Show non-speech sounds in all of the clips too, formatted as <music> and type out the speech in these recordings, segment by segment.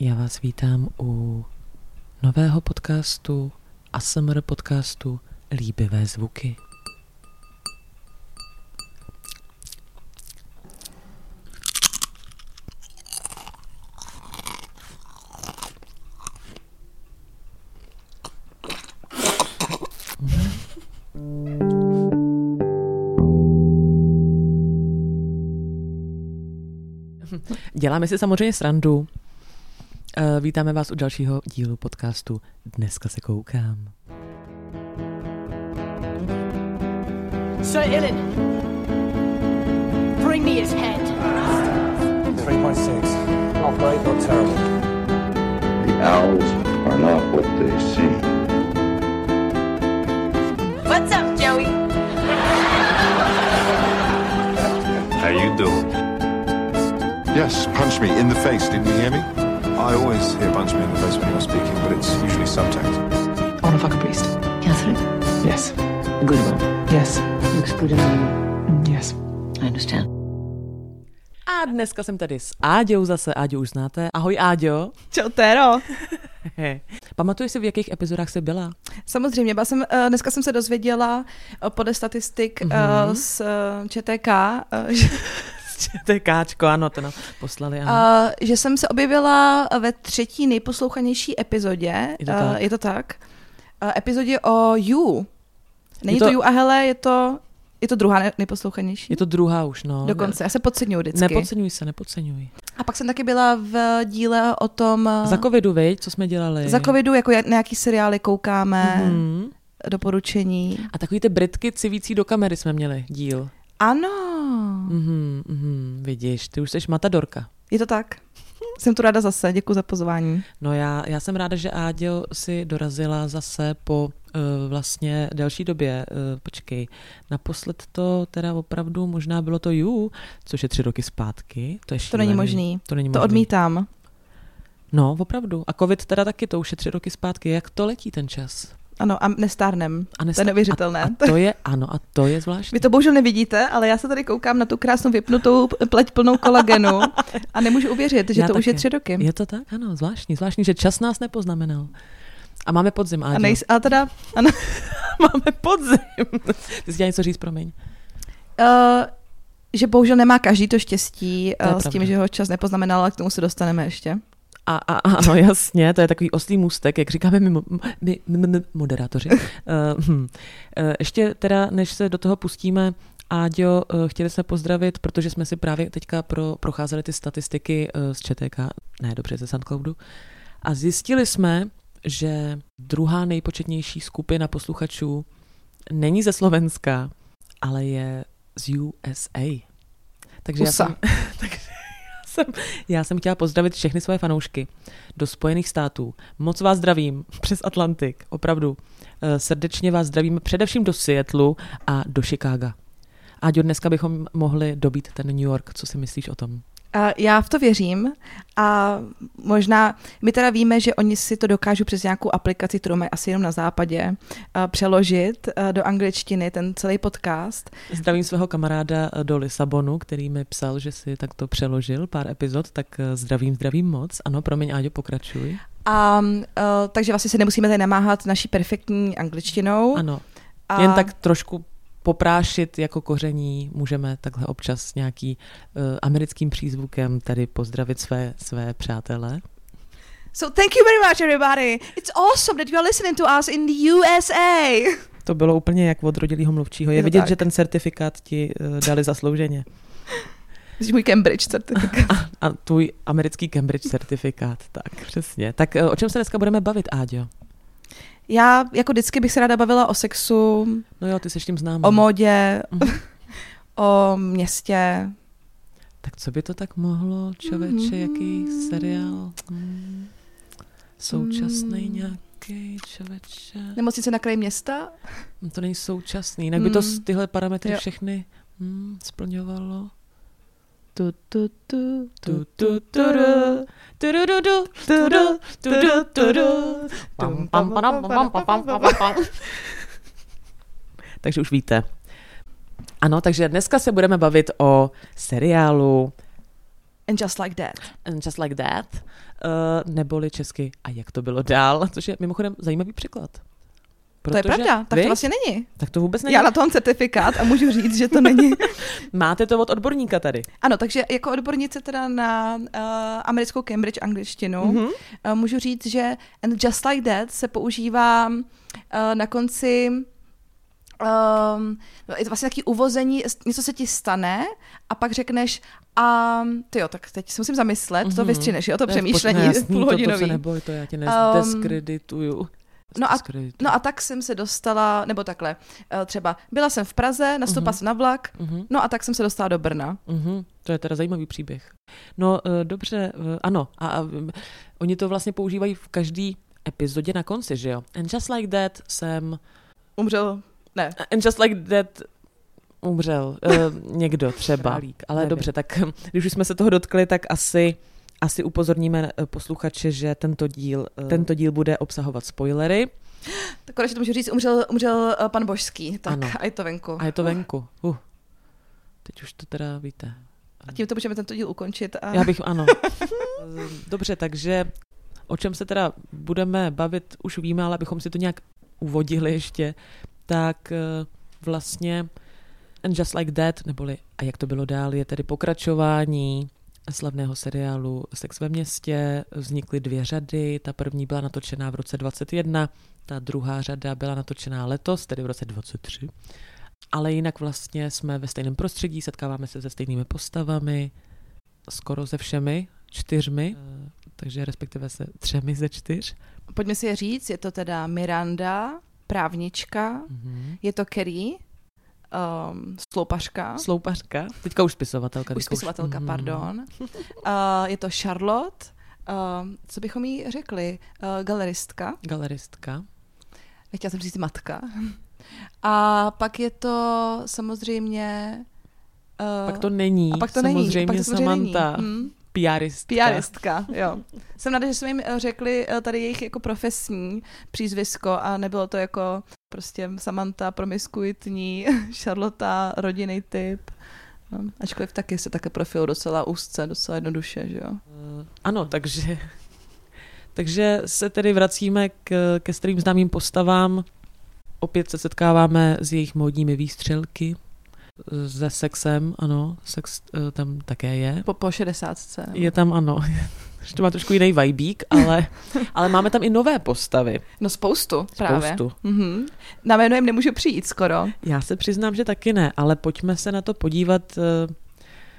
Já vás vítám u nového podcastu, ASMR podcastu Líbivé zvuky. Děláme si samozřejmě srandu. Eh, Vítáme vás u dalšího dílu podcastu Dneska se koukám. Sir Ilan, bring me his head. 3.6. Not great, not terrible. The owls are not what they seem. What's up, Joey? How you doing? Yes, punch me in the face. Didn't you hear me? I always hear punch me in the face when you're speaking, but it's usually subtext. I want to fuck a priest. Catherine, Yes. a good one. Yes. Looks good on you. Mm, Yes. I understand. A dneska jsem tady s Áďou zase. Áďu už znáte. Ahoj Áďo. Čau, Téro. <laughs> Pamatuješ si, v jakých epizodách jsi byla? Samozřejmě, byla jsem, eh, dneska jsem se dozvěděla eh, podle statistik mm-hmm. z eh, <laughs> ČTK, eh, že, ČTKčko, ano, to nám poslali. Ano. eh, že jsem se objevila ve třetí nejposlouchanější epizodě. Je to eh, tak? Je to tak. Eh, Epizodě o You. Není Je to, to- to You a hele, je to, je to druhá ne- nejposlouchanější. Je to druhá už, no. Dokonce, já se podceňuji vždycky. Nepodceňuj se, nepodceňuj. A pak jsem taky byla v díle o tom... Za covidu, viď, co jsme dělali? za covidu, jako jak- na jaký seriály koukáme, Mhm. doporučení. A takový ty Britky civící do kamery jsme měli díl. Ano, Mhm, mhm, vidíš, ty už jsi matadorka. je to tak. Jsem tu ráda zase, děkuji za pozvání. No já, já jsem ráda, že Áďo si dorazila zase po uh, vlastně delší době. Uh, počkej, naposled to teda opravdu možná bylo to You, což je tři roky zpátky. To je To není možný. To není To možný. odmítám. No, opravdu. A covid teda taky, to už je tři roky zpátky. Jak to letí ten čas? Ano, a nestárnem. A To je neuvěřitelné. A, a to je, ano, a to je zvláštní. Vy to bohužel nevidíte, ale já se tady koukám na tu krásnou vypnutou pleť plnou kolagenu a nemůžu uvěřit, že Já to už je taky. tři roky. Je to tak? Ano, zvláštní. Zvláštní, že čas nás nepoznamenal. A máme podzim, Áďo. A, nejs, a teda, ano, <laughs> Máme podzim. Ty jsi chtěla něco říct, promiň. uh, že bohužel nemá každý to štěstí To je uh, s pravda. tím, že ho čas nepoznamenal, ale k tomu se dostaneme ještě. A, a, ano, jasně, to je takový oslý můstek, jak říkáme my, my, my, my moderátoři. Uh, <laughs> hm. uh, ještě teda, než se do toho pustíme, Áďo, uh, chtěli jsme pozdravit, protože jsme si právě teďka pro, procházeli ty statistiky uh, z ČTK, ne, dobře, ze SoundCloudu, a zjistili jsme, že druhá nejpočetnější skupina posluchačů není ze Slovenska, ale je z USA. Takže já USA. jsem, <laughs> takže já jsem, já jsem chtěla pozdravit všechny svoje fanoušky do Spojených států. Moc vás zdravím <laughs> přes Atlantik, opravdu. Eh, Srdečně vás zdravíme především do Seattlu a do Chicaga. Áďo, dneska bychom mohli dobít ten New York. Co si myslíš o tom? A já v to věřím a možná, my teda víme, že oni si to dokážou přes nějakou aplikaci, kterou mají asi jenom na západě, a přeložit a, do angličtiny ten celý podcast. Zdravím svého kamaráda eh, do Lisabonu, který mi psal, že si takto přeložil pár epizod, tak eh, zdravím, zdravím moc. Ano, promiň, Áďo, pokračuj. A, uh, takže vlastně se nemusíme tady namáhat naší perfektní angličtinou. Ano, A, jen tak trošku poprášit jako koření, můžeme takhle občas nějaký uh, americkým přízvukem tady pozdravit své, své přátele. So thank you very much everybody. It's awesome that you are listening to us in the USA. To bylo úplně jak od rodilého mluvčího. Je Je vidět, tak. že ten certifikát ti uh, dali zaslouženě. Jsi můj Cambridge certifikát. <laughs> A tvůj americký Cambridge certifikát. Tak, přesně. Tak uh, o čem se dneska budeme bavit, Áďo? Já jako vždycky bych se ráda bavila o sexu, No jo, ty jsi tím známá. o módě, Mhm. <laughs> o městě. Tak co by to tak mohlo, člověče, jaký seriál? Hmm. Současný Mm. nějaký, člověče. Nemocnice na kraji města? No To není současný, jinak by to Mm. tyhle parametry Jo. všechny hmm, splňovalo. Tu, tu, tu, Tu, tu. Takže už víte. Ano, takže dneska se budeme bavit o seriálu And just like that. And just like that, uh, neboli česky a jak to bylo dál, což je mimochodem zajímavý překlad. to je pravda, tak vy? to vlastně není. Tak to vůbec není. Já na to mám certifikát a můžu říct, že to není. <laughs> Máte to od odborníka tady. Ano, takže jako odbornice teda na uh, americkou Cambridge angličtinu Mhm. uh, můžu říct, že and just like that se používá uh, na konci Um, je to vlastně taky uvození, něco se ti stane a pak řekneš a ty jo, tak teď se musím zamyslet, to Mhm. vystříneš, jo, to Ne, přemýšlení ne, jasný, To, to půlhodinový. se neboj, to já tě Um, nezdeskredituju. No a-. No a tak jsem se dostala, nebo takhle, eh, třeba byla jsem v Praze, nastoupila Mhm. jsem na vlak, Mhm. no a tak jsem se dostala do Brna. Mhm, to je teda zajímavý příběh. No uh, dobře, uh, ano. A, a um, oni to vlastně používají v každý epizodě na konci, že jo? And just like that jsem... Umřel, ne, And just like that umřel uh, někdo <laughs> třeba. Králík, Ale nevím. dobře, tak když už jsme se toho dotkli, tak asi asi upozorníme eh, posluchače, že tento díl, eh, tento díl bude obsahovat spoilery tak konečně to můžu říct, umřel, umřel eh, pan Božský, tak Ano. a je to venku. a je to venku. Uh, teď už to teda víte. A tím to můžeme tento díl ukončit. A... Já bych, ano. <laughs> Dobře, takže o čem se teda budeme bavit, už víme, ale abychom si to nějak uvodili ještě, tak vlastně And Just Like That, neboli A jak to bylo dál, je tedy pokračování slavného seriálu Sex ve městě. Vznikly dvě řady, ta první byla natočená v roce 21, ta druhá řada byla natočená letos, tedy v roce 23. Ale jinak vlastně jsme ve stejném prostředí, setkáváme se se stejnými postavami, skoro se všemi čtyřmi, eh, takže respektive se třemi ze čtyř. Pojďme si je říct, je to teda Miranda, právnička, Mhm. je to Kerry, um, sloupařka, Sloupařka, teďka už spisovatelka. už spisovatelka, Mhm. pardon. <laughs> Uh, je to Charlotte, uh, co bychom jí řekli, uh, galeristka, Galeristka. nechtěla jsem říct matka. A pak je to samozřejmě... Uh, Pak to není, a pak to není. samozřejmě a pak to samozřejmě Samantha, Není. Hm. PRistka. PRistka, jo. Jsem ráda, že jsme jim eh, řekli eh, tady jejich jako profesní přízvisko a nebylo to jako prostě Samantha promiskuitní, <laughs> Charlotta rodinný typ. No, ačkoliv taky se také profil docela úzce, docela jednoduše, že jo. Eh, Ano, takže, takže se tedy vracíme k, ke starým známým postavám. Opět se setkáváme s jejich módními výstřelky, se sexem, ano, sex eh, tam také je. Po, po 60. Je tam, ano, <laughs> to má trošku jiný vibík, ale, <laughs> ale máme tam i nové postavy. No spoustu, právě. Spoustu. Mhm. Na jméno jim nemůžu přijít skoro. Já se přiznám, že taky ne, ale pojďme se na to podívat, eh,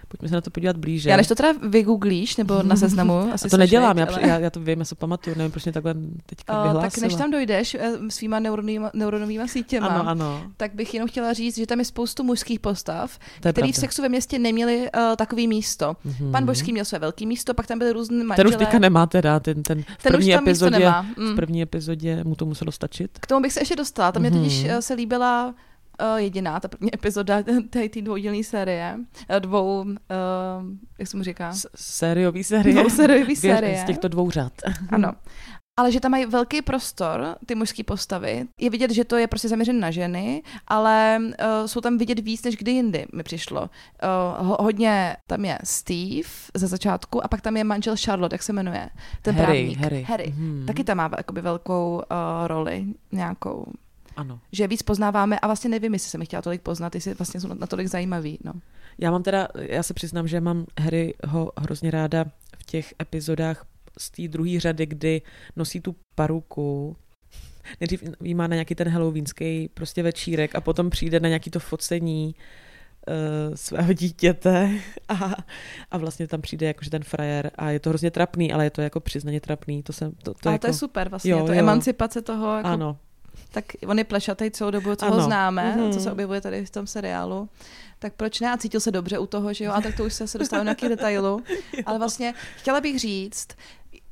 pojďme se na to podívat blíže. Já než to teda vygooglíš, nebo na <laughs> seznamu, asi a to nedělám, veď, já, ale- já, já to vím, já se pamatuju, nevím, proč mě takhle teďka Uh, vyhlásila. tak než tam dojdeš eh, svýma neuronovýma, neuronovýma sítěma, Ano, ano, tak bych jenom chtěla říct, že tam je spoustu mužských postav, který v sexu ve městě neměli uh, takový místo. Mhm. Pan Božský měl své velký místo, pak tam byly různé Ten manželé. už teďka nemá teda, ten, ten v Ten první epizodě, nemá. v Mm. první epizodě mu to muselo stačit. K tomu bych se ještě dostala. Tam mě totiž Mhm. eh, se líbila jediná, ta první epizoda <laughs> té dvoudílné série. eh, Dvou, uh, jak se mu říká? S- sériový série. Dvou sériový série. Z těchto dvou řad. <laughs> Ano. Ale že tam mají velký prostor, ty mužské postavy. Je vidět, že to je prostě zaměřen na ženy, ale uh, jsou tam vidět víc, než kdy jindy mi přišlo. Uh, ho, hodně tam je Steve ze začátku a pak tam je manžel Charlotte, jak se jmenuje? Ten Harry, právník. Harry. Harry. Mhm. Taky tam má jakoby velkou uh, roli nějakou. Ano. Že víc poznáváme a vlastně nevím, jestli jsem je chtěla tolik poznat, jestli vlastně jsou natolik zajímavý. No. Já mám teda, já se přiznám, že mám Harryho hrozně ráda v těch epizodách z té druhé řady, kdy nosí tu paruku, nejdřív jí má na nějaký ten halloweenský prostě večírek a potom přijde na nějaký to focení uh, svého dítěte <laughs> a, a vlastně tam přijde jakože ten frajer a je to hrozně trapný, ale je to jako přiznaně trapný. To, jsem, to, to Ale jako, to je super vlastně, Jo, to jo. emancipace toho, jako, Ano, tak on je plešatý celou dobu, co Ano. ho známe, Mhm. co se objevuje tady v tom seriálu. Tak proč ne? A cítil se dobře u toho, že jo? A tak to už se, se dostává do nějakých detailů. <laughs> Ale vlastně chtěla bych říct,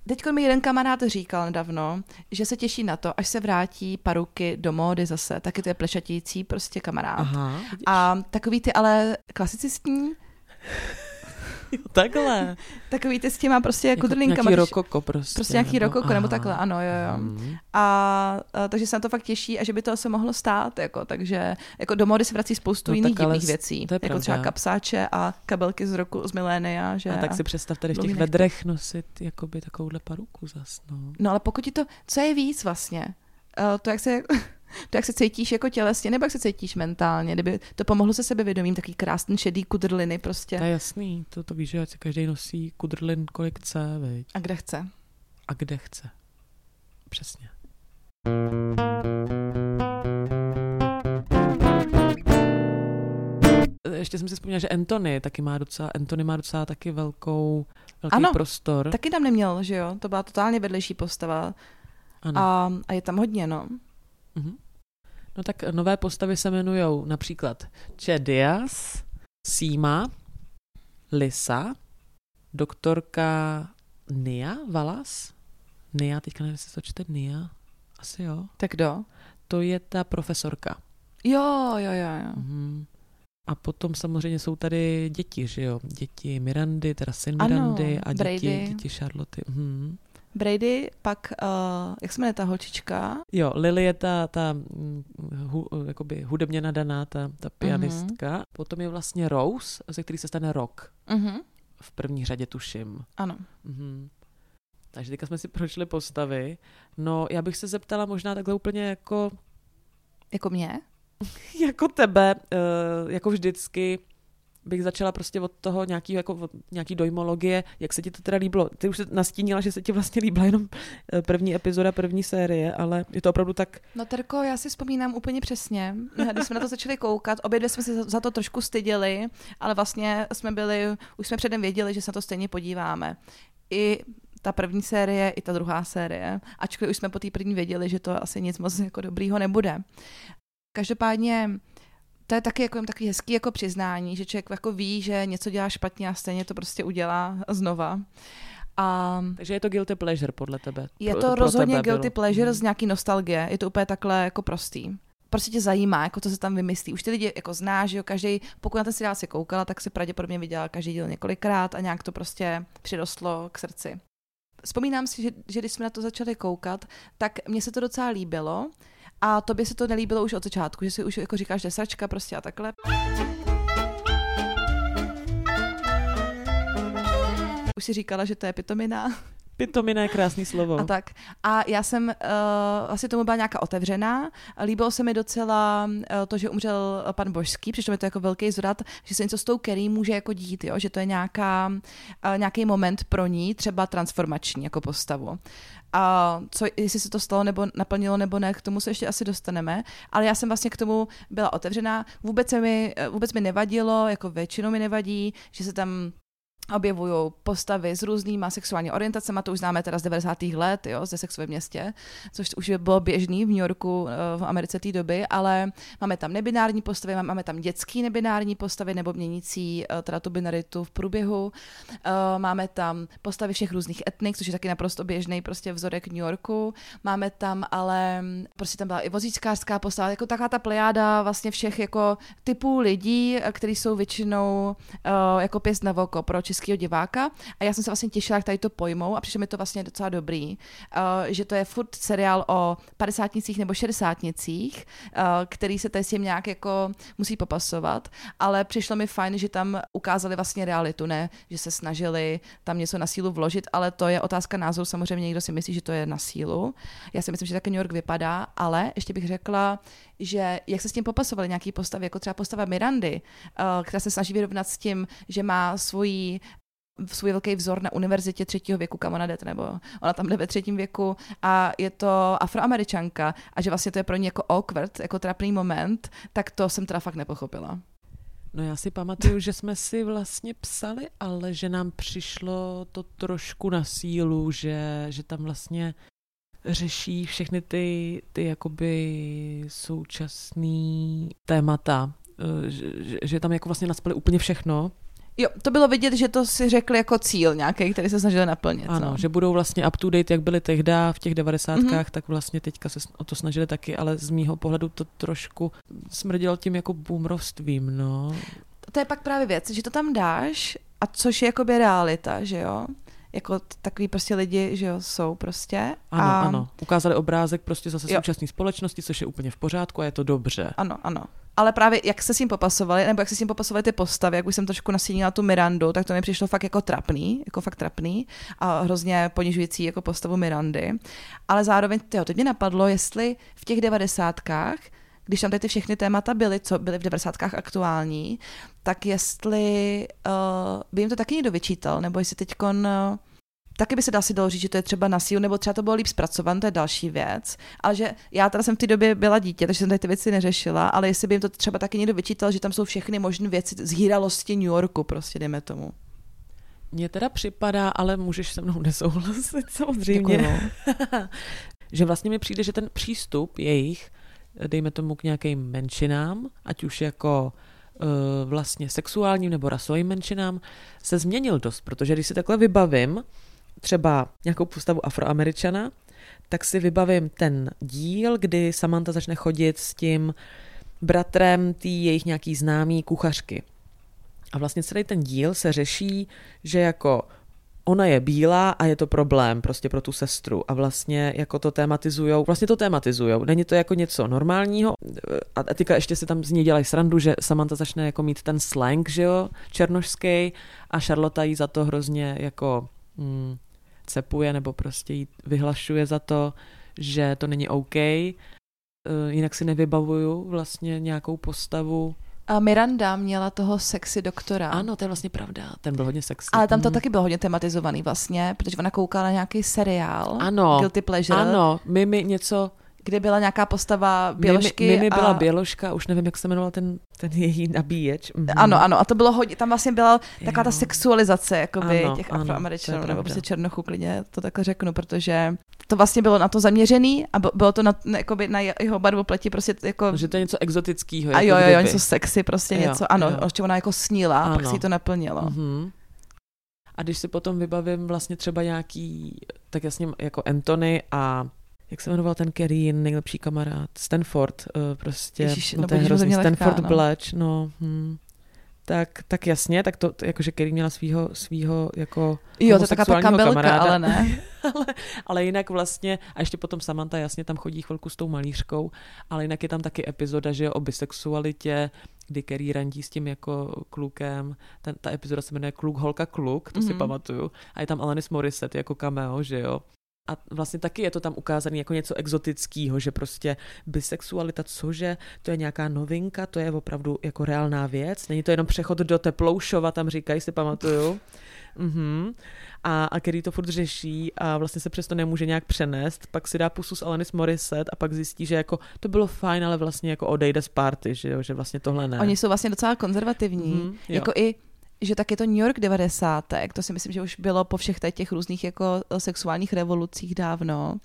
Teď mi jeden kamarád říkal nedávno, že se těší na to, až se vrátí paruky do módy zase. Taky to je plešatící prostě kamarád. aha. vidíš? A takový ty ale klasicistní, <laughs> Takhle. Takový ty s těma prostě Jako kudrlinkama. nějaký rokoko prostě. Prostě nějaký nebo- rokoko, nebo aha. takhle, ano, jo, jo. Mhm. A, a takže se na to fakt těší a že by to se mohlo stát, jako, takže jako do mody se vrací spoustu No jiných divných věcí, to je jako pravda. třeba kapsáče a kabelky z roku z milénia, že A tak si představ tady v těch vedrech nosit jakoby takovouhle paruku zas, no. No ale pokud ti to, co je víc vlastně? Uh, to, jak se, to, jak se cítíš jako tělesně, nebo jak se cítíš mentálně, kdyby to pomohlo se sebevědomím, takový krásný šedý kudrliny prostě. To je jasný, to, to víš, že ať si každý nosí kudrlin, kolik chce, viď? A kde chce? A kde chce. Přesně. Ještě jsem si vzpomněla, že Anthony taky má docela, Anthony má docela taky velkou, velký Ano, prostor. Taky tam neměl, že jo? To byla totálně vedlejší postava. ano. A, a je tam hodně, no. Mhm. No tak nové postavy se jmenují například Chedias, Sima, Lisa, doktorka Nia Valas. Nia, teďka nevím, jestli to čte Nia. Asi jo. Tak kdo? To je ta profesorka. Jo, jo, jo, jo. Mhm. A potom samozřejmě jsou tady děti, že jo? Děti Mirandy, teda syn Ano, Mirandy a děti, Brady. děti Charlotte. Mhm. Brady, pak, uh, jak se jmenuje ta holčička? Jo, Lily je ta, ta mm, hu, jakoby hudebně nadaná, ta, ta pianistka. Potom je vlastně Rose, ze který se stane Rock. Mhm. V první řadě tuším. Ano. Mhm. Takže teďka jsme si prošli postavy. No, já bych se zeptala možná takhle úplně jako, Jako mě? <laughs> jako tebe, eh, jako vždycky bych začala prostě od toho nějaký, jako od nějaký dojmologie, jak se ti to teda líbilo. Ty už se nastínila, že se ti vlastně líbila jenom eh, první epizoda, první série, ale je to opravdu tak No Terko, já si vzpomínám úplně přesně, <laughs> když jsme na to začali koukat, obě dvě jsme se za to trošku styděli, ale vlastně jsme byli, už jsme předem věděli, že se na to stejně podíváme. I ta první série, i ta druhá série, ačkoliv už jsme po té první věděli, že to asi nic moc jako dobrýho nebude. Každopádně to je taky jako takový hezký jako přiznání, že člověk jako ví, že něco dělá špatně a stejně to prostě udělá znova. A Takže je to guilty pleasure podle tebe. je to pro rozhodně guilty bylo. pleasure Mhm. z nějaký nostalgie. Je to úplně takhle jako prostý. Prostě tě zajímá, jako co se tam vymyslí. Už ty lidi jako znáš, že jo, každý, pokud na ten seriál si koukala, tak si pravděpodobně viděla každý díl několikrát a nějak to prostě přirostlo k srdci. Vzpomínám si, že, že když jsme na to začali koukat, tak mně se to docela líbilo a tobě se to nelíbilo už od začátku, že si už jako říkáš, sračka prostě a takhle. Už si říkala, že to je pitomina. Pitomina je krásný slovo. A tak. A já jsem uh, asi tomu byla nějaká otevřená. Líbilo se mi docela uh, to, že umřel pan Božský, přišlo mi to jako velký zvrat, že se něco s tou Kerry může jako dít, jo? že to je nějaká, uh, nějaký moment pro ní, třeba transformační jako postavu. A co, jestli se to stalo nebo naplnilo nebo ne, k tomu se ještě asi dostaneme, ale já jsem vlastně k tomu byla otevřená. Vůbec, se mi, eh, vůbec mi nevadilo, jako většinou mi nevadí, že se tam objevují postavy s různýma sexuální orientacemi, to už známe teda z 90. let, jo, ze sexu ve městě, což už bylo běžný v New Yorku, eh, v Americe té doby, ale máme tam nebinární postavy, máme tam dětský nebinární postavy nebo měnící eh, teda tu binaritu v průběhu, Eh, máme tam postavy všech různých etnik, což je taky naprosto běžný prostě vzorek New Yorku, máme tam ale, mm, prostě tam byla i vozíčkářská postava, jako taková ta plejáda vlastně všech jako typů lidí, který jsou většinou jako pěst na voko pro českého diváka a já jsem se vlastně těšila, jak tady to pojmou a přišlo mi to vlastně docela dobrý, uh, že to je furt seriál o padesátnicích nebo šedesátnicích, uh, který se tady s tím nějak jako musí popasovat, ale přišlo mi fajn, že tam ukázali vlastně realitu, ne, že se snažili tam něco na sílu vložit, ale to je otázka názoru, samozřejmě někdo si myslí, že to je na sílu. Já si myslím, že taky New York vypadá, ale ještě bych řekla, že jak se s tím popasovali nějaký postavy, jako třeba postava Mirandy, uh, která se snaží vyrovnat s tím, že má svoji svůj velký vzor na univerzitě třetího věku, kam ona jde, nebo ona tam jde ve třetím věku a je to afroameričanka a že vlastně to je pro ní jako awkward, jako trapný moment, tak to jsem teda fakt nepochopila. No já si pamatuju, že jsme si vlastně psali, ale že nám přišlo to trošku na sílu, že, že tam vlastně řeší všechny ty, ty jakoby současný témata, eh, že, že, tam jako vlastně naspali úplně všechno. Jo, to bylo vidět, že to si řekli jako cíl nějaký, který se snažili naplnit. Ano, no. že budou vlastně up to date, jak byly tehdy v těch devadesátkách, Mhm. mm-hmm. tak vlastně teďka se o to snažili taky, ale z mýho pohledu to trošku smrdělo tím jako boomrovstvím, no. to je pak právě věc, že to tam dáš a což je jakoby realita, že jo? Jako takový prostě lidi, že jo, jsou prostě. Ano, a, ano. Ukázali obrázek prostě zase Jo. současné společnosti, což je úplně v pořádku a je to dobře. Ano, ano. Ale právě jak se s tím popasovali, nebo jak se s tím popasovaly ty postavy, jak už jsem trošku nasínila tu Mirandu, tak to mi přišlo fakt jako trapný, jako fakt trapný a hrozně ponižující jako postavu Mirandy. Ale zároveň, tyjo, teď mě napadlo, jestli v těch devadesátkách, když tam tady ty všechny témata byly, co byly v devadesátkách aktuální, tak jestli uh, by jim to taky někdo vyčítal, nebo jestli teď uh, Taky by se dá si dalo říct, že to je třeba na sílu, nebo třeba to bylo líp zpracované, to je další věc. Ale že já teda jsem v té době byla dítě, takže jsem tady ty věci neřešila, ale jestli by jim to třeba taky někdo vyčítal, že tam jsou všechny možné věci z hýralosti New Yorku, prostě dejme tomu. Mně teda připadá, ale můžeš se mnou <laughs> nesouhlasit samozřejmě, Děkuju. <laughs> že vlastně mi přijde, že ten přístup jejich, dejme tomu k nějakým menšinám, ať už jako uh, vlastně sexuálním nebo rasovým menšinám, se změnil dost, protože když si takhle vybavím třeba nějakou postavu afroameričana, tak si vybavím ten díl, kdy Samantha začne chodit s tím bratrem té jejich nějaký známý kuchařky. A vlastně celý ten díl se řeší, že jako ona je bílá a je to problém prostě pro tu sestru a vlastně jako to tematizujou, vlastně to tematizujou. Není to jako něco normálního a teďka ještě si tam z ní dělají srandu, že Samantha začne jako mít ten slang, že jo, černošský a Charlotte jí za to hrozně jako mm, cepuje nebo prostě jí vyhlašuje za to, že to není OK. Eh, Jinak si nevybavuju vlastně nějakou postavu. A Miranda měla toho sexy doktora. Ano, to je vlastně pravda. Ten byl hodně sexy. Ale tam to Mhm. taky bylo hodně tematizovaný vlastně, protože ona koukala na nějaký seriál, Ano, Guilty Pleasure, Ano, Mimi něco... kde byla nějaká postava běložky. Mimi, Mimi byla a... běložka, už nevím, jak se jmenoval ten, ten její nabíječ. Mhm. Ano, ano, a to bylo hodně, tam vlastně byla taková ta sexualizace jakoby, Ano, těch ano, afroameričanů, nebo prostě černochů, klidně to takhle řeknu, protože to vlastně bylo na to zaměřený a bylo- to na, jakoby na jeho barvu pleti prostě jako... No, Že to je něco exotického. a jako jo, jo, jo, něco sexy, prostě Jo, něco, ano, jo. o čem ona jako sníla a pak Ano. si to naplnilo. Mhm. A když si potom vybavím vlastně třeba nějaký, tak jasně jako Anthony a jak se jmenoval ten Kerry, nejlepší kamarád, Stanford, eh, prostě, Ježiš, no no to je hrozný, lehká, Stanford no. Bletch, no, hm. tak, tak jasně, tak to, to jakože Kerry měla svýho, svýho jako Jo, to je taková ta kabelka, kamaráda. ale ne. <laughs> ale, ale jinak vlastně, a ještě potom Samantha jasně tam chodí chvilku s tou malířkou, ale jinak je tam taky epizoda, že jo, o bisexualitě, kdy Kerry randí s tím jako klukem. Ten, ta epizoda se jmenuje Kluk, holka, kluk, to mm-hmm. si Mhm. pamatuju. A je tam Alanis Morissette jako cameo, že jo. A vlastně taky je to tam ukázané jako něco exotického, že prostě bisexualita, cože, to je nějaká novinka, to je opravdu jako reálná věc. Není to jenom přechod do teploušova, tam říkají, si pamatuju. Mhm. A, a který to furt řeší a vlastně se přesto nemůže nějak přenést, pak si dá pusu s Alanis Morissette a pak zjistí, že jako to bylo fajn, ale vlastně jako odejde z party, že jo, že vlastně tohle ne. Oni jsou vlastně docela konzervativní. Mhm, jo. jako i že tak je to New York 90. To si myslím, že už bylo po všech těch různých jako sexuálních revolucích dávno.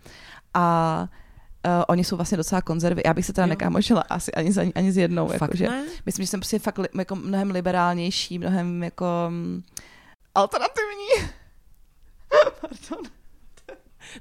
A Uh, oni jsou vlastně docela konzervy. Já bych se teda Jo. nekámošila asi ani, za, ani s jednou. Fakt jako, že, ne? myslím, že jsem prostě fakt li, jako mnohem liberálnější, mnohem jako mm, alternativní. <laughs> Pardon.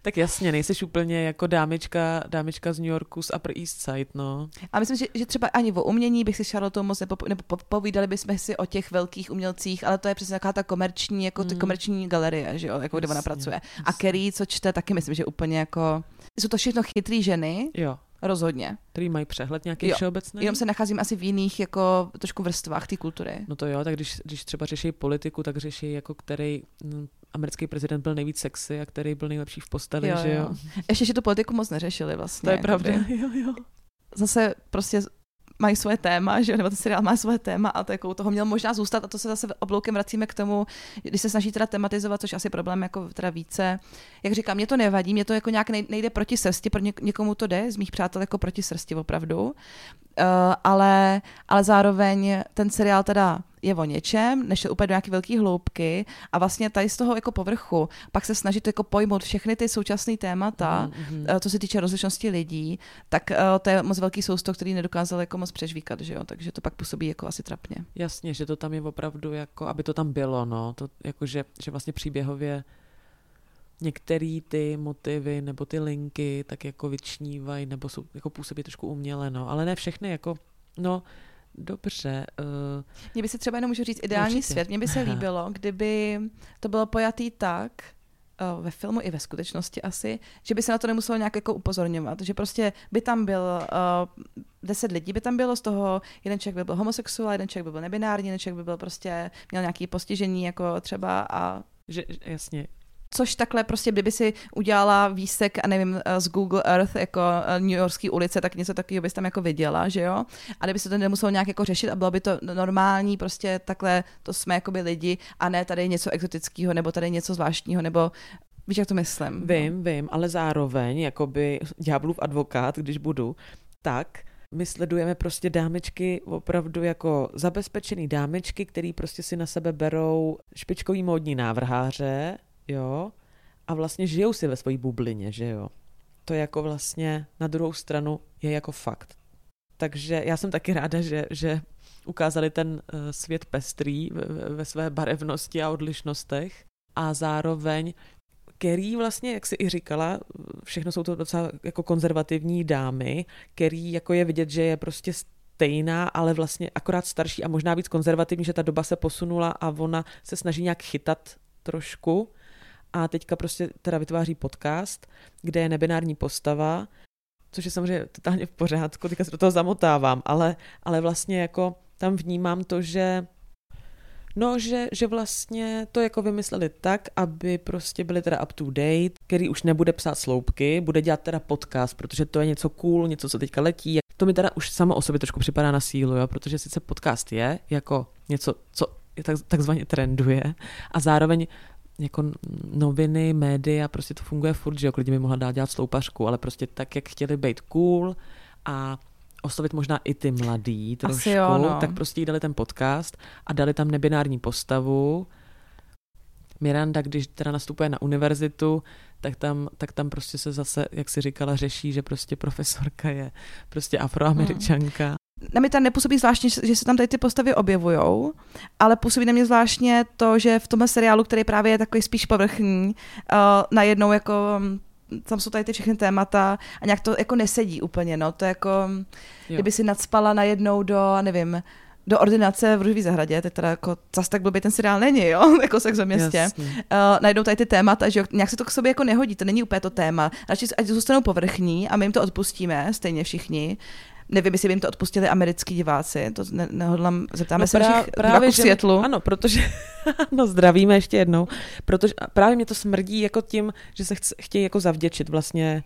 Tak jasně, nejseš úplně jako dámička, dámička z New Yorku z Upper East Side, no. A myslím, že, že třeba ani o umění bych si Charlotte moc nepo, nebo po- povídali bychom si o těch velkých umělcích, ale to je přesně taková ta komerční, jako ty Mm. komerční galerie, že jo, jako kde ona Jasně, pracuje. A jasně. Kerry, co čte, taky myslím, že úplně jako... Jsou to všechno chytrý ženy, Jo, rozhodně. který mají přehled nějaký Jo, všeobecný. Jenom se nacházím asi v jiných jako trošku vrstvách té kultury. No to jo, tak když, když třeba řeší politiku, tak řeší jako který americký prezident byl nejvíc sexy a který byl nejlepší v postavě, Jo, že jo. jo. Ještě, že tu politiku moc neřešili vlastně. To je pravda. Jo, jo. Zase prostě mají svoje téma, že jo, nebo ten seriál má svoje téma a to jako u toho měl možná zůstat a to se zase obloukem vracíme k tomu, když se snaží teda tematizovat, což asi problém jako teda více. Jak říkám, mě to nevadí, mě to jako nějak nej- nejde proti srsti, pro něk- někomu to jde, z mých přátel jako proti srsti opravdu, uh, ale, ale zároveň ten seriál teda je o něčem, než úplně do nějaké velké hloubky a vlastně tady z toho jako povrchu pak se snažit jako pojmout všechny ty současné témata, Mhm, mhm. Eh, co se týče rozlišnosti lidí, tak eh, to je moc velký sousto, který nedokázal jako moc přežvíkat, že jo? takže to pak působí jako asi trapně. Jasně, že to tam je opravdu jako, aby to tam bylo, no, to jako, že, že vlastně příběhově některé ty motivy nebo ty linky tak jako vyčnívají nebo jsou, jako působí trošku uměle, no, ale ne všechny, jako, no, dobře. Uh, Mně by se třeba jenom můžu říct ideální Určitě. svět. Mně by se líbilo, kdyby to bylo pojatý tak, eh, ve filmu i ve skutečnosti asi, že by se na to nemuselo nějak jako upozorňovat, že prostě by tam byl uh, deset lidí by tam bylo, z toho jeden člověk by byl homosexuál, jeden člověk by byl nebinární, jeden člověk by byl prostě, měl nějaký postižení jako třeba a že, jasně, Což takhle prostě, kdyby si udělala výsek, a nevím, eh, z Google Earth jako eh, New Yorkské ulice, tak něco takového bys tam jako viděla, že jo? A kdyby se to nemuselo nějak jako řešit a bylo by to normální, prostě takhle to jsme jako by lidi a ne tady něco exotického nebo tady něco zvláštního, nebo víš, jak to myslím? Vím, vím, ale zároveň, jakoby ďáblův advokát, když budu, tak my sledujeme prostě dámečky opravdu jako zabezpečený dámečky, který prostě si na sebe berou špičkový módní návrháře, jo, a vlastně žijou si ve své bublině, že jo. To je jako vlastně na druhou stranu je jako fakt. Takže já jsem taky ráda, že, že ukázali ten uh, svět pestrý ve, své barevnosti a odlišnostech a zároveň Kerry vlastně, jak si i říkala, všechno jsou to docela jako konzervativní dámy, Kerry jako je vidět, že je prostě stejná, ale vlastně akorát starší a možná víc konzervativní, že ta doba se posunula a ona se snaží nějak chytat trošku a teďka prostě teda vytváří podcast, kde je nebinární postava, což je samozřejmě totálně v pořádku, teďka se do toho zamotávám, ale, ale vlastně jako tam vnímám to, že No, že, že vlastně to jako vymysleli tak, aby prostě byli teda up to date, který už nebude psát sloupky, bude dělat teda podcast, protože to je něco cool, něco, co teďka letí. To mi teda už samo o sobě trošku připadá na sílu, jo? protože sice podcast je jako něco, co tak, takzvaně trenduje a zároveň jako noviny, média, prostě to funguje furt, že jo, lidi by mohla dát dělat sloupařku, ale prostě tak, jak chtěli být cool a oslovit možná i ty mladý trošku, jo, no. tak prostě jí dali ten podcast a dali tam nebinární postavu. Miranda, když teda nastupuje na univerzitu, tak tam, tak tam prostě se zase, jak si říkala, řeší, že prostě profesorka je prostě afroameričanka. Hmm. Na mě tam nepůsobí zvláštně, že se tam tady ty postavy objevujou, ale působí na mě zvláštně to, že v tomhle seriálu, který právě je takový spíš povrchní, uh, najednou jako tam jsou tady ty všechny témata a nějak to jako nesedí úplně, no, to je jako, jo. kdyby si nadspala najednou do, nevím, do ordinace v Růžový zahradě, teď teda jako zas tak blbý ten seriál není, jo, <laughs> jako sex ve městě. Uh, najdou tady ty témata, že jo, nějak se to k sobě jako nehodí, to není úplně to téma. Radši ať zůstanou povrchní a my jim to odpustíme, stejně všichni. Nevím, jestli by jim to odpustili americký diváci, to ne, nehodlám, zeptáme no se všech právě, v světlu. Ano, protože, <laughs> no zdravíme ještě jednou, protože právě mě to smrdí jako tím, že se chtějí jako zavděčit vlastně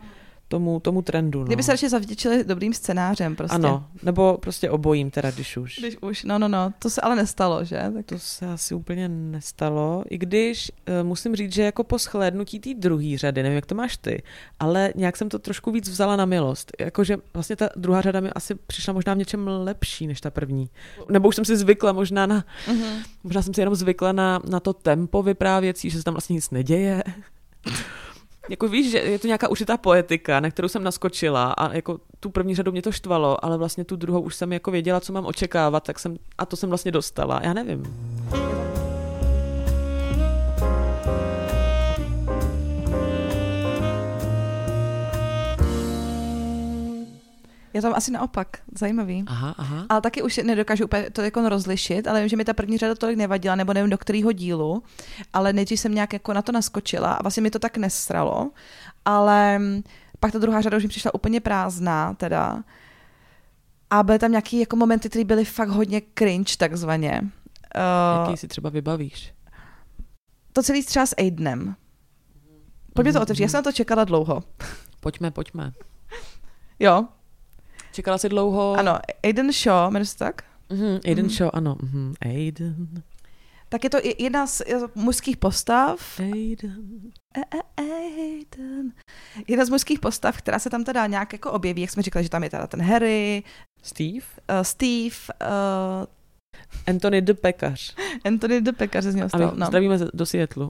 tomu, tomu trendu. No. Kdyby se radši zavděčili dobrým scénářem prostě. Ano, nebo prostě obojím teda, když už. Když už, no, no, no, to se ale nestalo, že? Tak... To se asi úplně nestalo, i když uh, musím říct, že jako po shlédnutí té druhé řady, nevím, jak to máš ty, ale nějak jsem to trošku víc vzala na milost. Jakože vlastně ta druhá řada mi asi přišla možná v něčem lepší než ta první. Nebo už jsem si zvykla možná na, mm-hmm. možná jsem si jenom zvykla na, na to tempo vyprávěcí, že se tam vlastně nic neděje. Jako víš, že je to nějaká užitá poetika, na kterou jsem naskočila a jako tu první řadu mě to štvalo, ale vlastně tu druhou už jsem jako věděla, co mám očekávat, tak jsem, a to jsem vlastně dostala, já nevím. Já tam asi naopak, zajímavý. Aha, aha. Ale taky už nedokážu úplně to jako rozlišit, ale vím, že mi ta první řada tolik nevadila, nebo nevím do kterého dílu, ale nejdřív jsem nějak jako na to naskočila a vlastně mi to tak nesralo, ale pak ta druhá řada už mi přišla úplně prázdná teda. A byly tam nějaký jako momenty, které byly fakt hodně cringe takzvaně. Uh, Jaký si třeba vybavíš? To celý třeba s Aidenem. Pojďme to Mhm, otevřít, já jsem na to čekala dlouho. Pojďme, pojďme. Jo. Čekala jsi dlouho? Ano, Aiden Shaw, jmenuje se tak? Mm-hmm, Aiden mm-hmm. Shaw, ano. Mm-hmm. Aiden. Tak je to jedna z mužských postav. Aiden. Aiden. Jedna z mužských postav, která se tam teda nějak jako objeví, jak jsme říkali, že tam je teda ten Harry. Steve? Uh, Steve. Uh, Anthony de Pekař. Anthony de Pekař z něho stal, no. Zdravíme do Seattleu.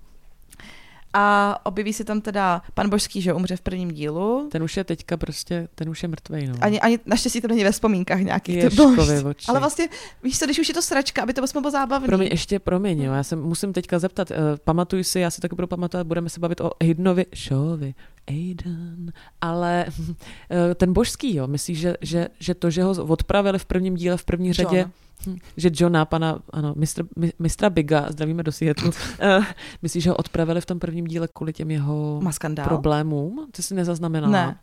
A objeví se tam teda pan Božský, že umře v prvním dílu. Ten už je teďka prostě, ten už je mrtvej, no. Ani, ani naštěstí to není ve vzpomínkách nějakých. Ježkovi oči. Ale vlastně, víš co, když už je to sračka, aby to bylo zábavné. Promiň, ještě promiň, jo, já se musím teďka zeptat, uh, pamatuj si, já si taky budu pamatovat, budeme se bavit o Aidenovi Shawovi. Aiden, ale <laughs> eh, ten božský, jo, myslíš, že, že, že to, že ho odpravili v prvním díle, v první řadě, John. hm, že Johna, pana, ano, mistr, mi- mistra Biga, zdravíme do Seattle, <laughs> eh, myslíš, že ho odpravili v tom prvním díle kvůli těm jeho problémům? Ty jsi nezaznamenala? Ne.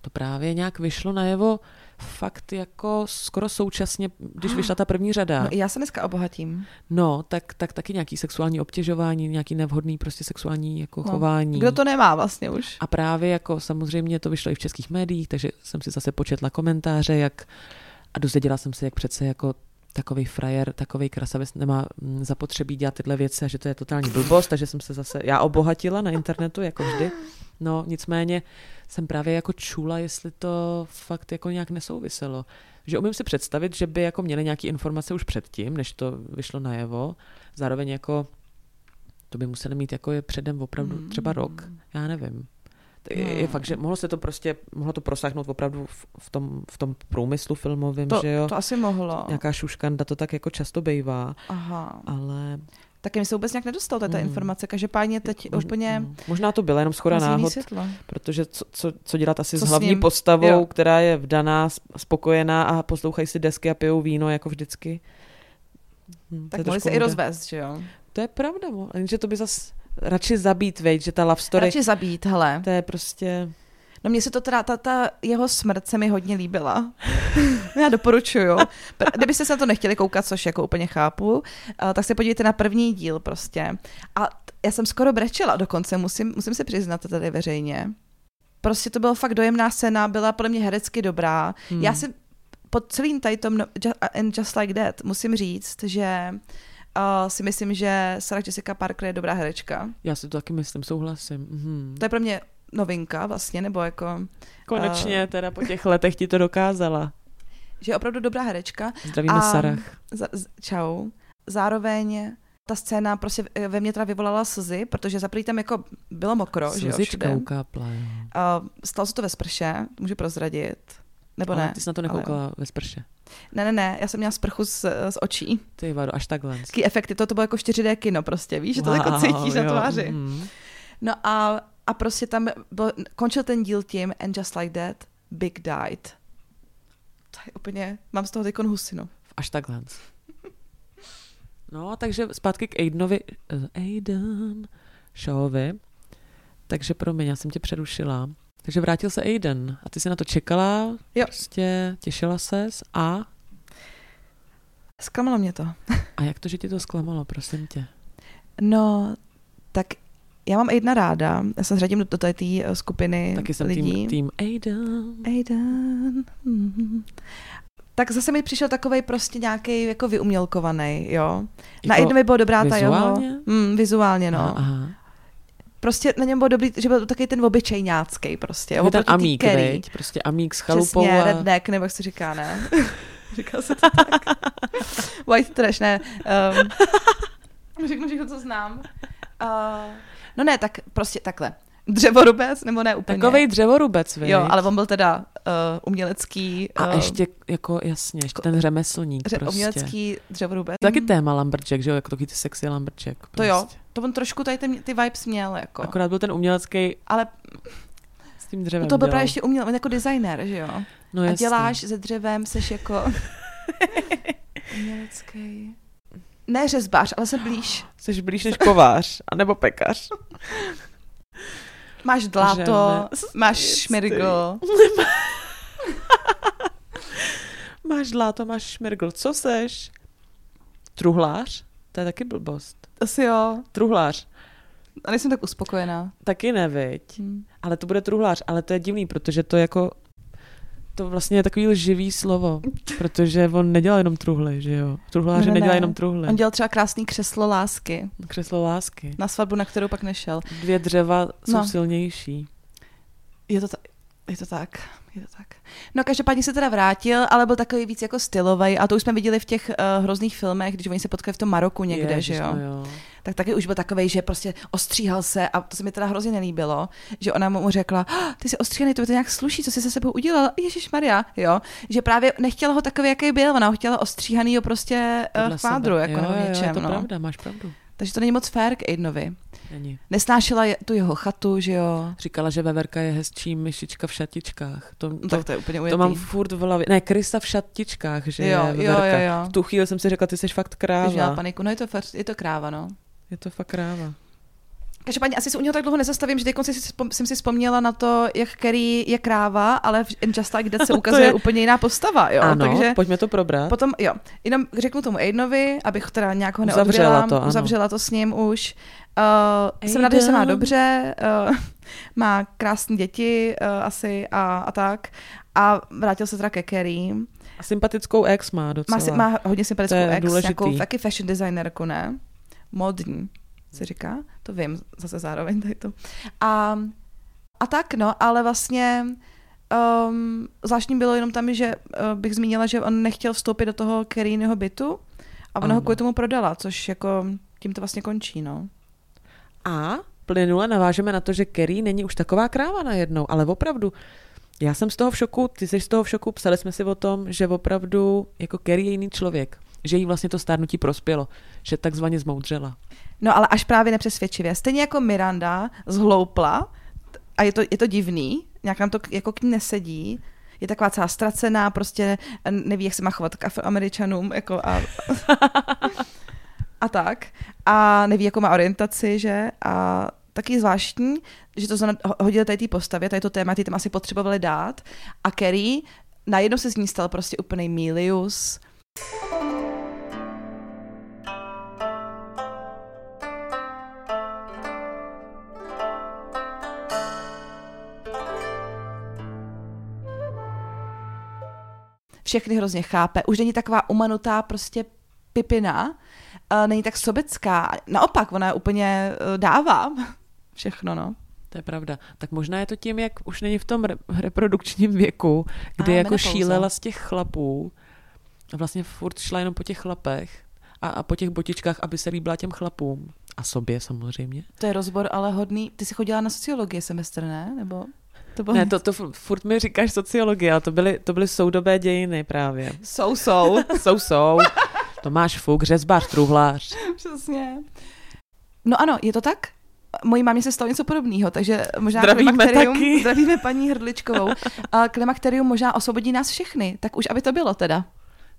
To právě nějak vyšlo najevo fakt jako skoro současně, když vyšla ta první řada. No, já se dneska obohatím. No, tak, tak taky nějaký sexuální obtěžování, nějaký nevhodný prostě sexuální jako No. chování. Kdo to nemá vlastně už? A právě jako samozřejmě to vyšlo i v českých médiích, takže jsem si zase početla komentáře, jak a dozvěděla jsem se, jak přece jako takový frajer, takový krasavec nemá mm, zapotřebí dělat tyhle věci a že to je totální blbost, takže jsem se zase, já obohatila na internetu, jako vždy. No, nicméně jsem právě jako čula, jestli to fakt jako nějak nesouviselo. Že umím si představit, že by jako měli nějaké informace už předtím, než to vyšlo najevo. Zároveň jako to by museli mít jako je předem opravdu třeba rok. Já nevím. Je, je fakt, že mohlo se to prostě, mohlo to prosáhnout opravdu v, v, tom, v tom průmyslu filmovém, To, že jo. to asi mohlo. Nějaká šuškanda, to tak jako často bývá, Aha. ale... Taky mi se vůbec nějak nedostala ta Mm. informace. Každopádně teď mož- úplně mm, Možná to byla jenom jiný náhod, světlo. protože co, co, co dělat asi Co s s hlavní ním? postavou, Jo. která je vdaná, sp- spokojená a poslouchají si desky a pijou víno jako vždycky. Hm, to Tak mohli se i rozvést, že jo? To je pravda, jenže to by zas radši zabít, veď, že ta love story, Radši zabít, hele. to je prostě... No mně se to teda, ta, ta jeho smrt se mi hodně líbila. <laughs> Já doporučuju. Kdybyste se na to nechtěli koukat, což jako úplně chápu, uh, tak se podívejte na první díl prostě. A já jsem skoro brečela dokonce, musím, musím se přiznat to tady veřejně. Prostě to byla fakt dojemná scéna, byla podle mě herecky dobrá. Hmm. Já si pod celým tady tom no, And Just Like That musím říct, že uh, si myslím, že Sarah Jessica Parker je dobrá herečka. Já si to taky myslím, souhlasím. Mhm. To je pro mě novinka vlastně, nebo jako... Konečně teda po těch letech ti to dokázala. <laughs> že je opravdu dobrá herečka. Zdravíme A- Sarah. Za, z, čau. Zároveň ta scéna prostě ve mně teda vyvolala slzy, protože za tam jako bylo mokro, že jo, Slzička všude. ukápla, jo. A stalo se to ve sprše, můžu prozradit. Nebo Ale ne? ty jsi na to ale- nekoukala ve sprše. Ne, ne, ne, já jsem měla sprchu z, z očí. Ty vado, až takhle. Taký efekty, to, to bylo jako 4D kino prostě, víš, že to jako cítíš na jo, tváři. mhm. No a, a prostě tam byl, končil ten díl tím And Just Like That, Big Died. To je úplně, mám z toho teď husinu. Až takhle. No, takže zpátky k Aidenovi, uh, Aiden Shawovi. Takže promiň, já jsem tě přerušila. Takže vrátil se Aiden a ty jsi na to čekala, Jo. prostě těšila ses a, Zklamalo mě to. a jak to, že ti to zklamalo, prosím tě? No, tak já mám Aidena ráda. Já se řadím do, do té eh, skupiny Taky jsem lidí. tým, tým Aiden. Aiden. mhm. Tak zase mi přišel takovej prostě nějaký jako vyumělkovaný, jo. Na Jako Aidenovi byla dobrá ta jeho... vizuálně? Mm, vizuálně, no. Aha, aha. Prostě na něm byl dobrý, že byl takový ten obyčejňácký prostě. Takový ten amík, veď? Prostě amík s chalupou Přesně, a... redneck, nebo jak se říká, ne? <laughs> Říká se to tak. <laughs> White trash, ne. Um, <laughs> řeknu všechno, co znám. Uh, no ne, tak prostě takhle. Dřevorubec, nebo ne úplně. Takovej dřevorubec, veď? Jo, ale on byl teda uh, umělecký... A uh, ještě, jako jasně, ještě ten řemeslník dře- prostě. umělecký dřevorubec. Taky téma Lumberjack, že jo, jako takový ty sexy Lumberjack. Prostě. To jo, to on trošku tady ten, ty vibes měl, jako. Akorát byl ten umělecký Ale s tím dřevem to byl dělal. právě ještě uměl, on jako designer, že jo? no, A jasně. děláš se dřevem, seš jako... <laughs> umělecký... Ne řezbář, ale se blíž. Jsi blíž než kovář, anebo pekař. Máš dláto, Řemesl- máš šmirgl. <laughs> Máš dláto, máš šmirgl. Co seš? Truhlář? To je taky blbost. Asi jo. Truhlář. A nejsem tak uspokojená. Taky neviď. Hm. Ale to bude truhlář. Ale to je divný, protože to jako... To vlastně je takový lživý slovo, protože on nedělal jenom truhly, že jo? Truhláři Ne, ne, nedělají ne. jenom truhly. On dělal třeba krásný křeslo lásky Křeslo lásky. na svatbu, na kterou pak nešel. Dvě dřeva jsou No. silnější. Je to, ta- je to tak. Je to tak. No každopádně se teda vrátil, ale byl takový víc jako stylový a to už jsme viděli v těch uh, hrozných filmech, když oni se potkali v tom Maroku někde, Ježiš, že jo? No jo. Tak taky už byl takový, že prostě ostříhal se a to se mi teda hrozně nelíbilo, že ona mu řekla, "Ah, ty jsi ostříhaný, to by to nějak sluší, co jsi se sebou udělal, Ježíš Maria, jo, že právě nechtěla ho takový, jaký byl, ona ho chtěla ostříhanýho prostě uh, pádru, sebe. jako jo, jo, něčem, je to no. pravda, máš pravdu. Takže to není moc fair k Aidenovi. Není. Nesnášela je, tu jeho chatu, že jo. Říkala, že Veverka je hezčí myšička v šatičkách. To, to, No, tak to je úplně to ujetý. mám furt v hlavě. Ne, Krysa v šatičkách, že Jo, je jo, Veverka. jo, jo. V tu chvíli jsem si řekla, ty jsi fakt kráva. paniku. No je to, fakt- je to kráva, no. Je to fakt kráva. Každopádně asi se u něho tak dlouho nezastavím, že teď jsem si vzpomněla na to, jak Carrie je kráva, ale v Just Like se <laughs> ukazuje je- úplně jiná postava, jo. ano, Takže pojďme to probrat. potom, jo, jenom řeknu tomu Aidenovi, abych teda nějak ho Uzavřela neodbila, to, ano. uzavřela to s ním už. Uh, jsem ráda, že se má dobře, uh, <laughs> má krásné děti uh, asi a, a tak. A vrátil se teda ke Carrie. A sympatickou ex má docela. Má, má hodně sympatickou ex, důležitý. nějakou taky fashion designerku, ne? Modní, se říká. To vím zase zároveň tady to. A, a tak, no, ale vlastně um, zvláštní bylo jenom tam, že uh, bych zmínila, že on nechtěl vstoupit do toho Kerryného bytu a ona ho kvůli tomu prodala, což jako tím to vlastně končí, no. A plynule navážeme na to, že Kerry není už taková kráva najednou, ale opravdu, já jsem z toho v šoku, ty jsi z toho v šoku, psali jsme si o tom, že opravdu jako Kerry je jiný člověk, že jí vlastně to stárnutí prospělo, že takzvaně zmoudřela. No ale až právě nepřesvědčivě. Stejně jako Miranda zhloupla a je to, je to divný, nějak nám to jako k ní nesedí, je taková celá ztracená, prostě neví, jak se má chovat k afroameričanům, jako a, a tak. A neví, jakou má orientaci, že? A taky zvláštní, že to hodili tady té postavě, tady to téma, ty tam asi potřebovali dát. A Kerry, najednou se z ní stal prostě úplný Milius. Všechny hrozně chápe. Už není taková umanutá prostě pipina, uh, není tak sobecká. Naopak, ona je úplně uh, dává <laughs> všechno, no. To je pravda. Tak možná je to tím, jak už není v tom re- reprodukčním věku, kdy A, jako menopauza. šílela z těch chlapů a vlastně furt šla jenom po těch chlapech a, a po těch botičkách, aby se líbila těm chlapům. A sobě samozřejmě. To je rozbor, ale hodný. Ty jsi chodila na sociologii semestr, ne? Nebo to bylo Ne, to, to fu- furt mi říkáš sociologie, ale to byly, to byly soudobé dějiny právě. Jsou, jsou. Jsou, <laughs> jsou. Tomáš Fuk, řezbář, truhlář. Přesně. No ano, je to tak? Mojí mámě se stalo něco podobného, takže možná Zdravíme taky. <laughs> zdravíme paní Hrdličkovou. A klimakterium možná osvobodí nás všechny, tak už aby to bylo teda.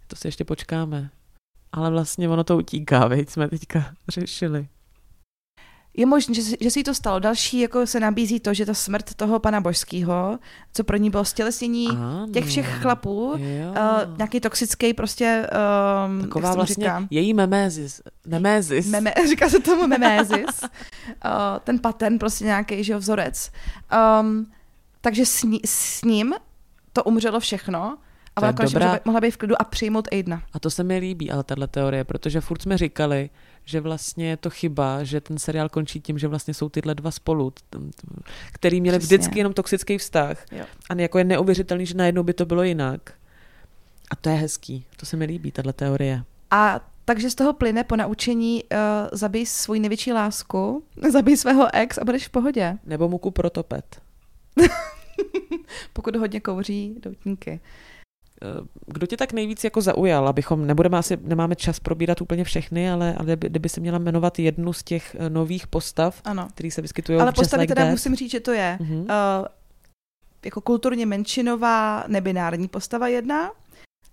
To si ještě počkáme. Ale vlastně ono to utíká, veď jsme teďka řešili. Je možné, že, se- že jí to stalo. Další jako se nabízí to, že ta smrt toho pana Božského, co pro ní bylo stělesnění Ano. těch všech chlapů, Jo. uh, nějaký toxický prostě, um, Taková vlastně říká? její memézis. Nemézis. Meme, <laughs> říká se tomu memézis. uh, ten pattern, prostě nějaký, že jo, vzorec. Um, takže s, ní, s ním to umřelo všechno a ona konečně dobrá- mohla- mohla být v klidu a přijmout Aidna. A to se mi líbí, ale tahle teorie, protože furt jsme říkali, že vlastně je to chyba, že ten seriál končí tím, že vlastně jsou tyhle dva spolu, který měli Přesně. vždycky jenom toxický vztah. Jo. A jako je neuvěřitelný, že najednou by to bylo jinak. A to je hezký. To se mi líbí, tahle teorie. A takže z toho plyne po naučení uh, zabij svou největší lásku, <laughs> zabij svého ex a budeš v pohodě. Nebo mu kup protopet. <laughs> Pokud hodně kouří doutníky. Eh, Kdo tě tak nejvíc jako zaujal, abychom, nebudeme asi, nemáme čas probírat úplně všechny, ale, ale kdyby, se měla jmenovat jednu z těch eh, nových postav, Ano. který se vyskytují Ale postavy like teda That. musím říct, že to je Mhm. uh, jako kulturně menšinová nebinární postava jedna.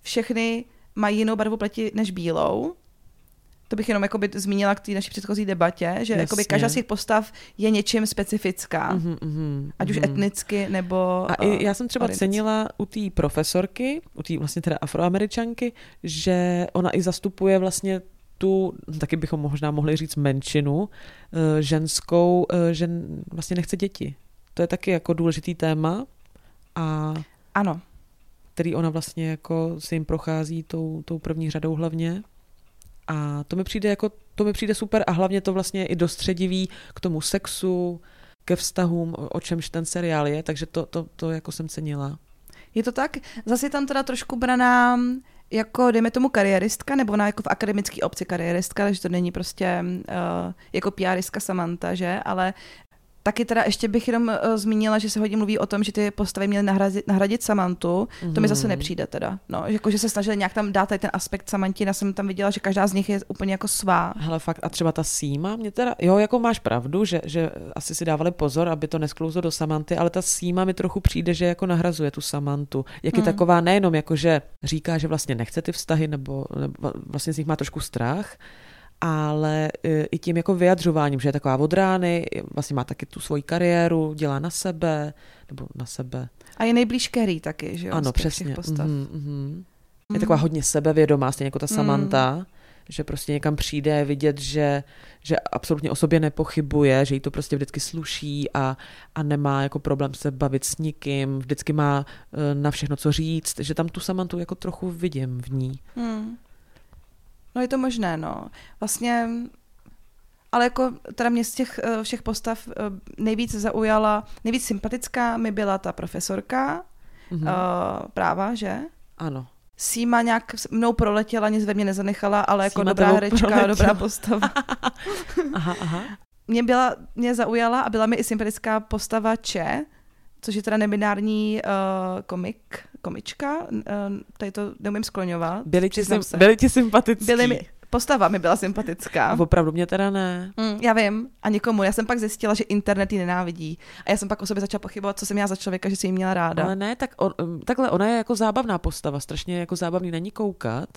Všechny mají jinou barvu pleti než bílou. To bych jenom jakoby zmínila k té naší předchozí debatě, že jakoby každá z těch postav je něčím specifická. Mhm, mhm, Ať už mhm. etnicky nebo A uh, i já jsem třeba orientaci. cenila u té profesorky, u té vlastně teda afroameričanky, že ona i zastupuje vlastně tu, taky bychom možná mohli říct menšinu, eh, ženskou, eh, že vlastně nechce děti. To je taky jako důležitý téma a Ano. který ona vlastně jako si jim prochází tou, tou první řadou hlavně. A to mi přijde jako, to mi přijde super a hlavně to vlastně i dostředivý k tomu sexu, ke vztahům, o o čemž ten seriál je, takže to, to, to jako jsem cenila. Je to tak? Zase je tam teda trošku braná jako, dejme tomu, kariéristka, nebo ona jako v akademické obci kariéristka, takže to není prostě uh, jako PRistka Samantha, že? Ale Taky teda ještě bych jenom uh, zmínila, že se hodně mluví o tom, že ty postavy měly nahradit, nahradit Samantu. Mm-hmm. To mi zase nepřijde teda. No, jako, že se snažili nějak tam dát tady ten aspekt Samantina. Já jsem tam viděla, že každá z nich je úplně jako svá. Hele, fakt, a třeba ta Síma, mě teda, jo, jako máš pravdu, že, že asi si dávali pozor, aby to nesklouzlo do Samanty, ale ta Síma mi trochu přijde, že jako nahrazuje tu Samantu. Jak je Mm. taková nejenom jako, že říká, že vlastně nechce ty vztahy, nebo, nebo vlastně z nich má trošku strach, ale e, i tím jako vyjadřováním, že je taková od rány, vlastně má taky tu svoji kariéru, dělá na sebe, nebo na sebe. A je nejblíž Carrie taky, že jo? ano, přesně. Postav. Mhm, mhm. Je Mhm. taková hodně sebevědomá, stejně jako ta Mm. Samantha, že prostě někam přijde, vidět, že, že absolutně o sobě nepochybuje, že jí to prostě vždycky sluší a, a nemá jako problém se bavit s nikým, vždycky má eh, na všechno co říct, že tam tu Samantu jako trochu vidím v ní. Hmm. No je to možné, no. Vlastně, ale jako teda mě z těch eh, všech postav eh, nejvíc zaujala, nejvíc sympatická mi byla ta profesorka Mhm. uh, práva, že? Ano. Síma nějak mnou proletěla, nic ve mně nezanechala, ale jako Síma dobrá herečka, proletěla. dobrá postava. <laughs> Aha, aha. mě, byla, mě zaujala a byla mi i sympatická postava Če, což je teda nebinární uh, komik, komička, uh, tady to neumím skloňovat. Byli ti, sym, se. byli ti sympatický. Byly mi, postava mi byla sympatická. Opravdu mě teda ne. Mm, já vím, a nikomu. Já jsem pak zjistila, že internet ji nenávidí. A já jsem pak o sobě začala pochybovat, co jsem já za člověka, že si ji měla ráda. Ale ne, tak on, takhle, ona je jako zábavná postava, strašně jako zábavný není koukat,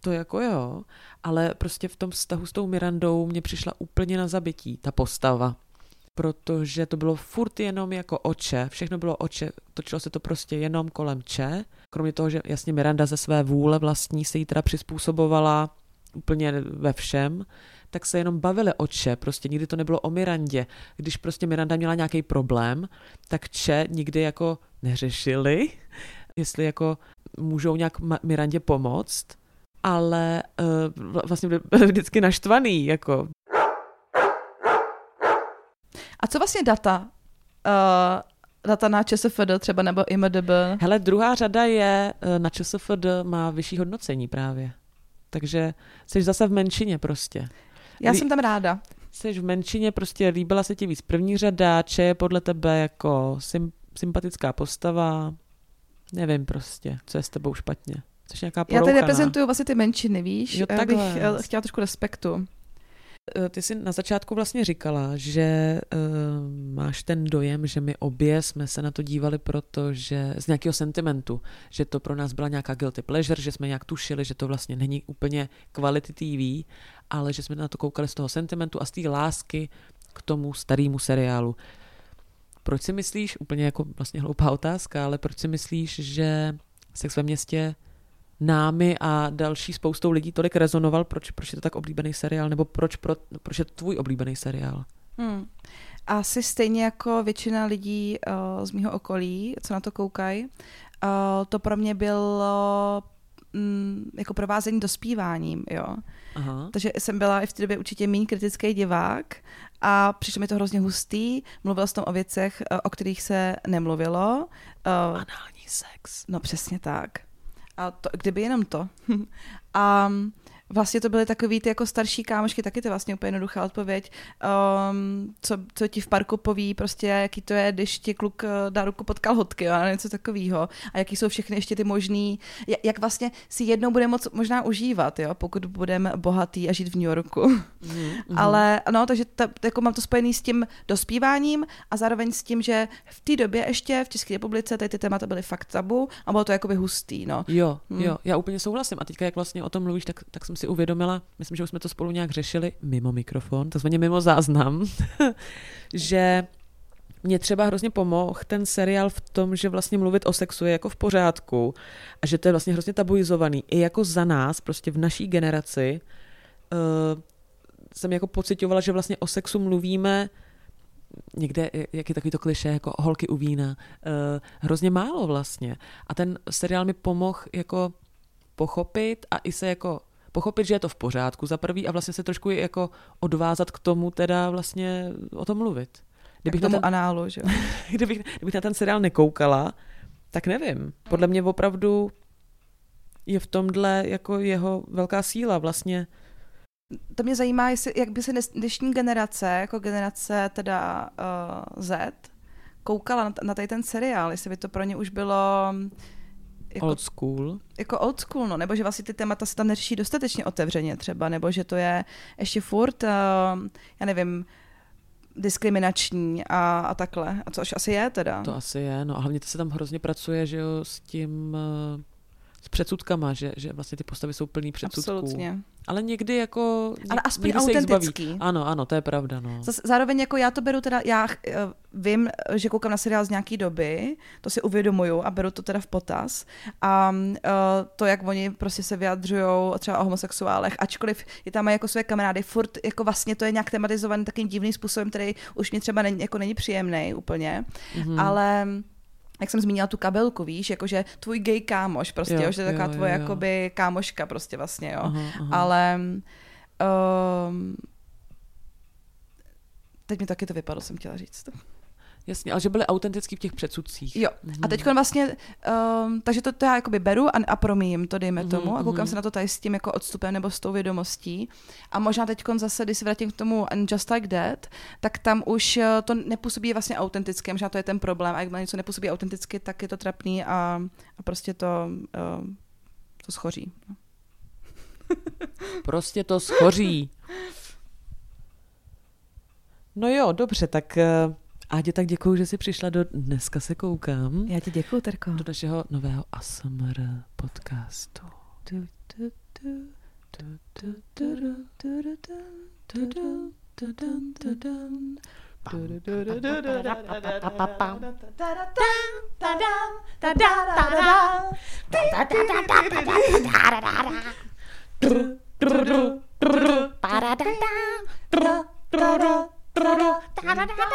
to jako jo, ale prostě v tom vztahu s tou Mirandou mě přišla úplně na zabití ta postava. Protože to bylo furt jenom jako oče, všechno bylo oče, točilo se to prostě jenom kolem če, kromě toho, že jasně Miranda ze své vůle vlastní se jí teda přizpůsobovala úplně ve všem, tak se jenom bavili o Če, prostě nikdy to nebylo o Mirandě. Když prostě Miranda měla nějaký problém, tak Če nikdy jako neřešili, <laughs> jestli jako můžou nějak Mirandě pomoct, ale uh, vlastně byli <laughs> vždycky naštvaný, jako A co vlastně data? Uh, data na ČSFD třeba nebo IMDB? Hele, druhá řada je eh, na ČSFD má vyšší hodnocení právě. Takže jsi zase v menšině prostě. Já Lí- jsem tam ráda. Jsi v menšině, prostě líbila se ti víc první řada, Če je podle tebe jako sym, sympatická postava. Nevím prostě, co je s tebou špatně. Jsi nějaká Já porouchaná. tady reprezentuju vlastně ty menšiny, víš? Jo, Já bych takhle. eh, chtěla trošku respektu. Eh, Ty jsi na začátku vlastně říkala, že uh, máš ten dojem, že my obě jsme se na to dívali, protože z nějakého sentimentu, že to pro nás byla nějaká guilty pleasure, že jsme nějak tušili, že to vlastně není úplně quality TV, ale že jsme na to koukali z toho sentimentu a z té lásky k tomu starému seriálu. Proč si myslíš, úplně jako vlastně hloupá otázka, ale proč si myslíš, že Sex ve městě námi a další spoustou lidí tolik rezonoval, proč, proč je to tak oblíbený seriál, nebo proč, pro, proč je to tvůj oblíbený seriál? Hmm. Asi stejně jako většina lidí uh, z mého okolí, co na to koukají, uh, to pro mě bylo mm, jako provázení dospíváním, jo. Aha. Takže jsem byla i v té době určitě méně kritický divák a přišlo mi to hrozně hustý. Mluvila jsem o věcech, eh, o kterých se nemluvilo. Uh, Anální sex. No přesně tak. A to, kdyby jenom to. <laughs> a vlastně to byly takový ty jako starší kámošky, taky to je vlastně úplně jednoduchá odpověď, um, co, co ti v parku poví, prostě jaký to je, když ti kluk eh, dá ruku pod kalhotky, jo, a něco takového. A jaký jsou všechny ještě ty možný, jak, vlastně si jednou bude moc možná užívat, jo, pokud budeme bohatý a žít v New Yorku. <laughs> Mhm, Ale no, takže ta, jako mám to spojený s tím dospíváním a zároveň s tím, že v té době ještě v České republice tady ty témata byly fakt tabu a bylo to jakoby hustý, no. Jo, Hmm. jo, já úplně souhlasím. A teďka, jak vlastně o tom mluvíš, tak, tak jsem si uvědomila, myslím, že už jsme to spolu nějak řešili mimo mikrofon, takzvaně mimo záznam, <laughs> že mě třeba hrozně pomohl ten seriál v tom, že vlastně mluvit o sexu je jako v pořádku a že to je vlastně hrozně tabuizovaný. I jako za nás, prostě v naší generaci, uh, jsem jako pocitovala, že vlastně o sexu mluvíme někde, jak je takový to kliše, jako holky u vína, uh, hrozně málo vlastně. A ten seriál mi pomohl jako pochopit a i se jako pochopit, že je to v pořádku za prvý a vlastně se trošku i jako odvázat k tomu teda vlastně o tom mluvit. Kdybych na, tomu ten, análu, že jo. <laughs> kdybych, kdybych na ten seriál nekoukala, tak nevím. Podle mě opravdu je v tomhle jako jeho velká síla vlastně to mě zajímá, jestli, jak by se dnešní generace, jako generace teda uh, Z, koukala na, na tady ten seriál, jestli by to pro ně už bylo jako, Old school. jako old school, no, nebo že vlastně ty témata se tam neřeší dostatečně otevřeně třeba, nebo že to je ještě furt, uh, já nevím, diskriminační a, a takhle, a což asi je teda. To asi je, no a hlavně to se tam hrozně pracuje, že jo, s tím, eh, s předsudkama, že, že vlastně ty postavy jsou plný předsudků. Absolutně. Ale někdy jako... Ale aspoň někdy autentický. Ano, ano, to je pravda, no. Zas, zároveň jako já to beru teda, já uh, vím, že koukám na seriál z nějaký doby, to si uvědomuju a beru to teda v potaz. A uh, to, jak oni prostě se vyjadřují třeba o homosexuálech, ačkoliv je tam mají jako své kamarády, furt jako vlastně to je nějak tematizovaný takým divným způsobem, který už mě třeba není, jako není příjemný úplně, Mhm. mm-hmm. ale jak jsem zmínila tu kabelku, víš, jakože tvůj gay kámoš prostě, Jo, jo, že to je taková jo, tvoje jo, jo. jakoby kámoška prostě vlastně, jo. Aha, aha. Ale um, teď mi taky to vypadlo, jsem chtěla říct. Jasně, ale že byly autentický v těch předsudcích. Jo. A teď vlastně, um, takže to, to já jakoby beru a, a promíjím to, dejme tomu, Mhm, a koukám mhm. se na to tady s tím jako odstupem nebo s tou vědomostí. A možná teď zase, když se vrátím k tomu And Just Like That, tak tam už eh, to nepůsobí vlastně autenticky, možná to je ten problém. A jak něco nepůsobí autenticky, tak je to trapný a, a prostě to, uh, to schoří. Prostě to schoří. <laughs> No jo, dobře, tak eh, Ádě, tak děkuji, že jsi přišla do Dneska se koukám. Já ti děkuji, Terko. Do našeho nového ASMR podcastu. Ta-da-da-da!